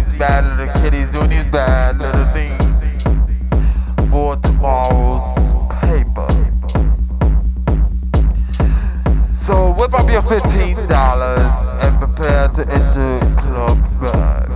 things, bad little kitties doing these bad little things for tomorrow's paper. So whip up your $15 and prepare to enter Club Bag.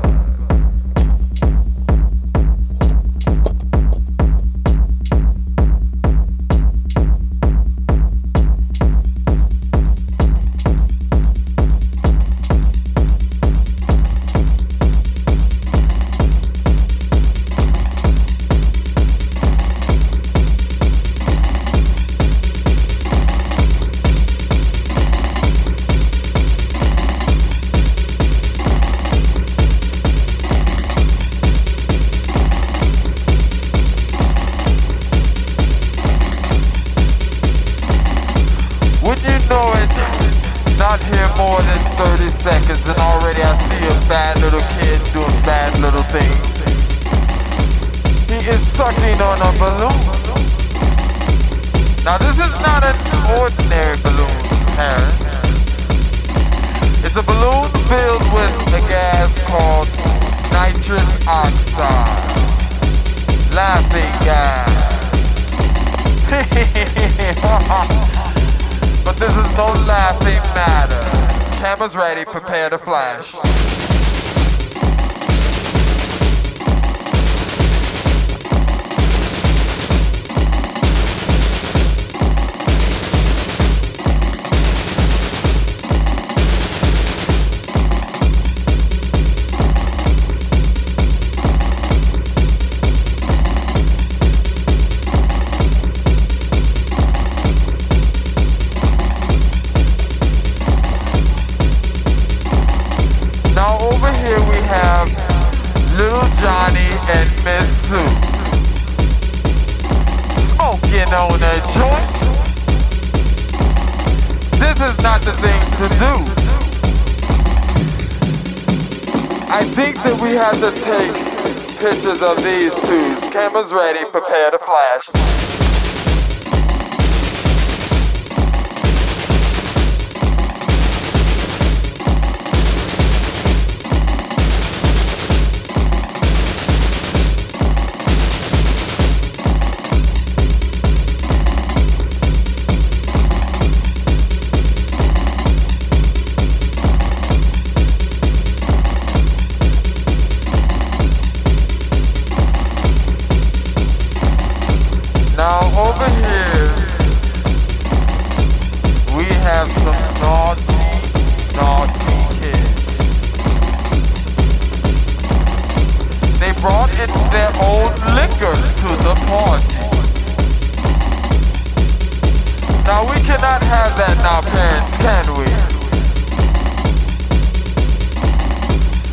have that in our pants, can we?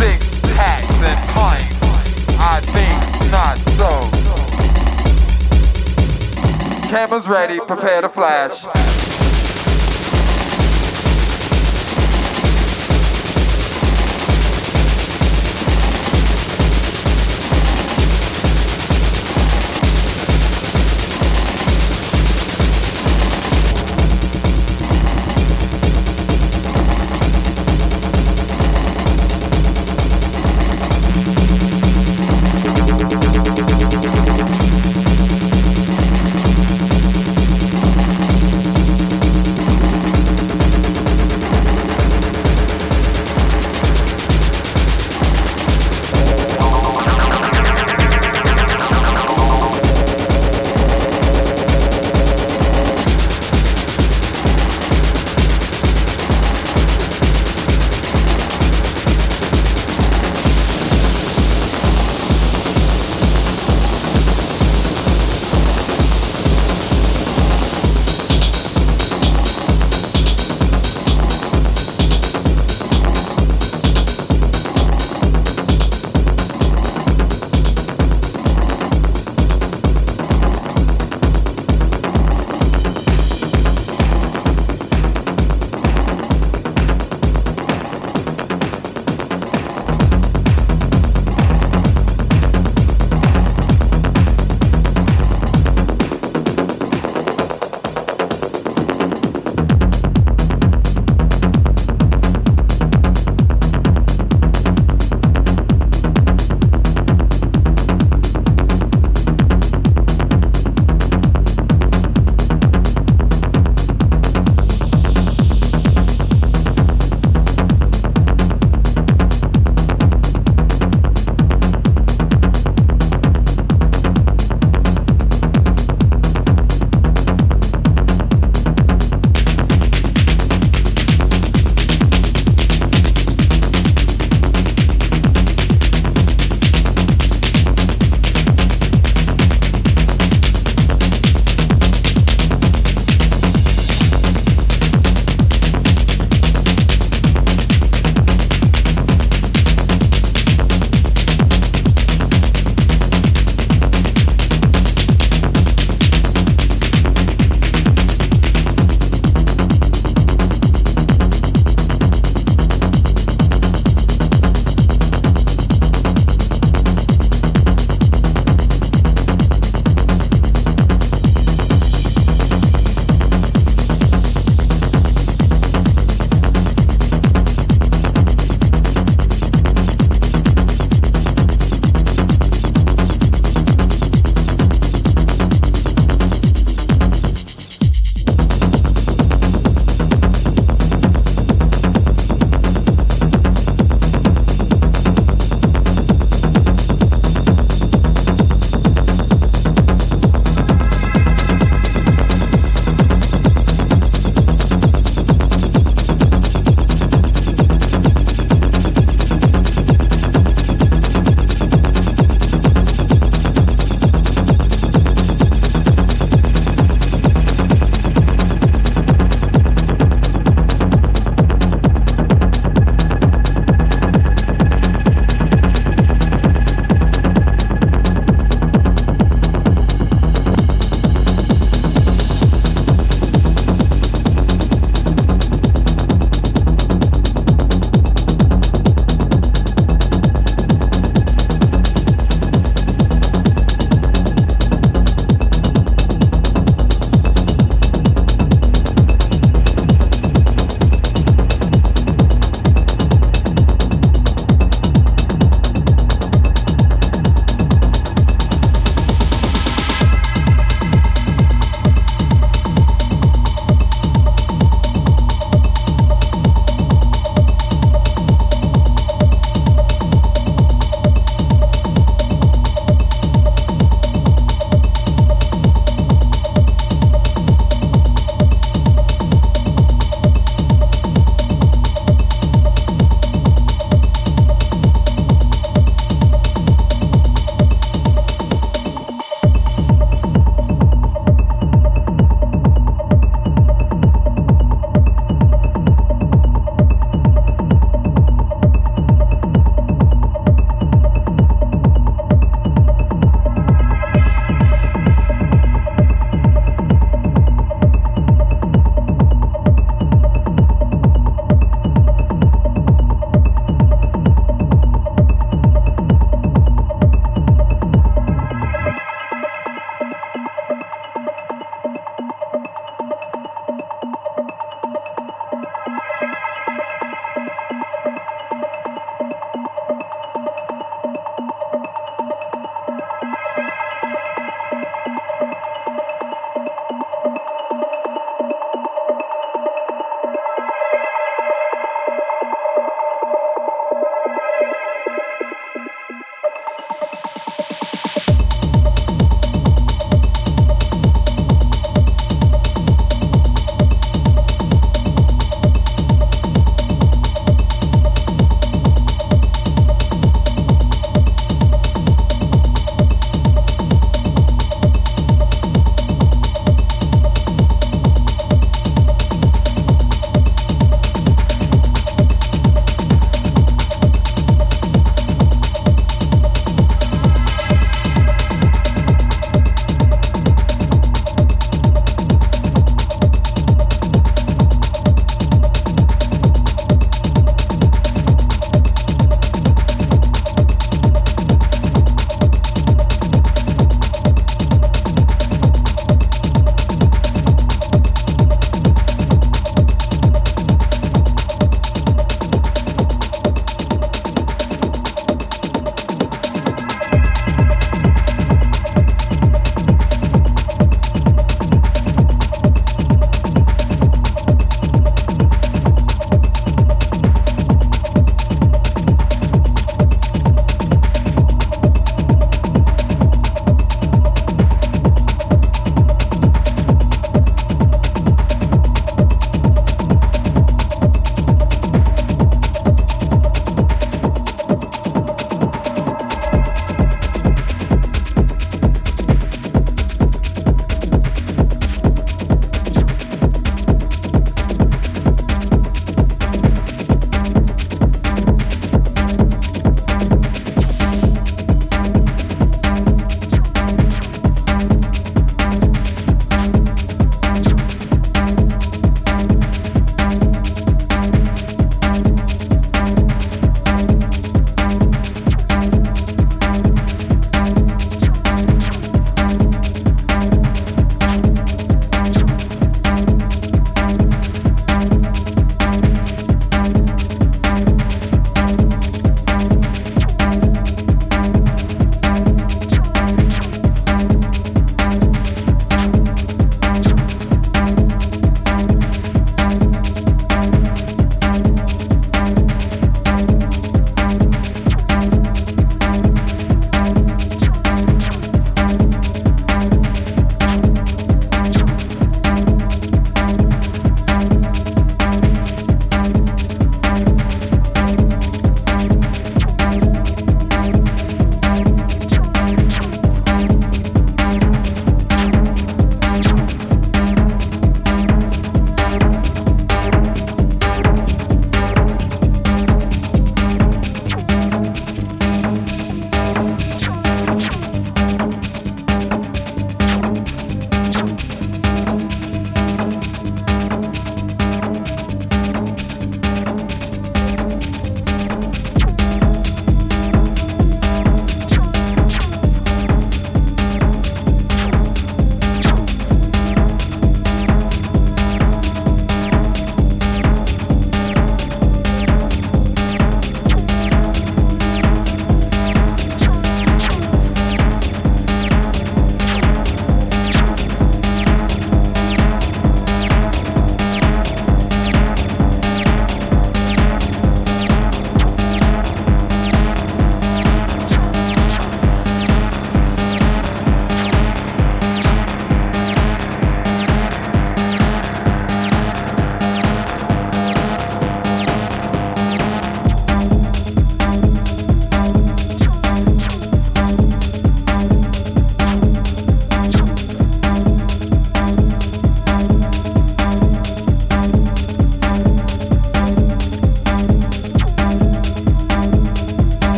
Six packs and pints, I think not so. Cameras ready, prepare to flash.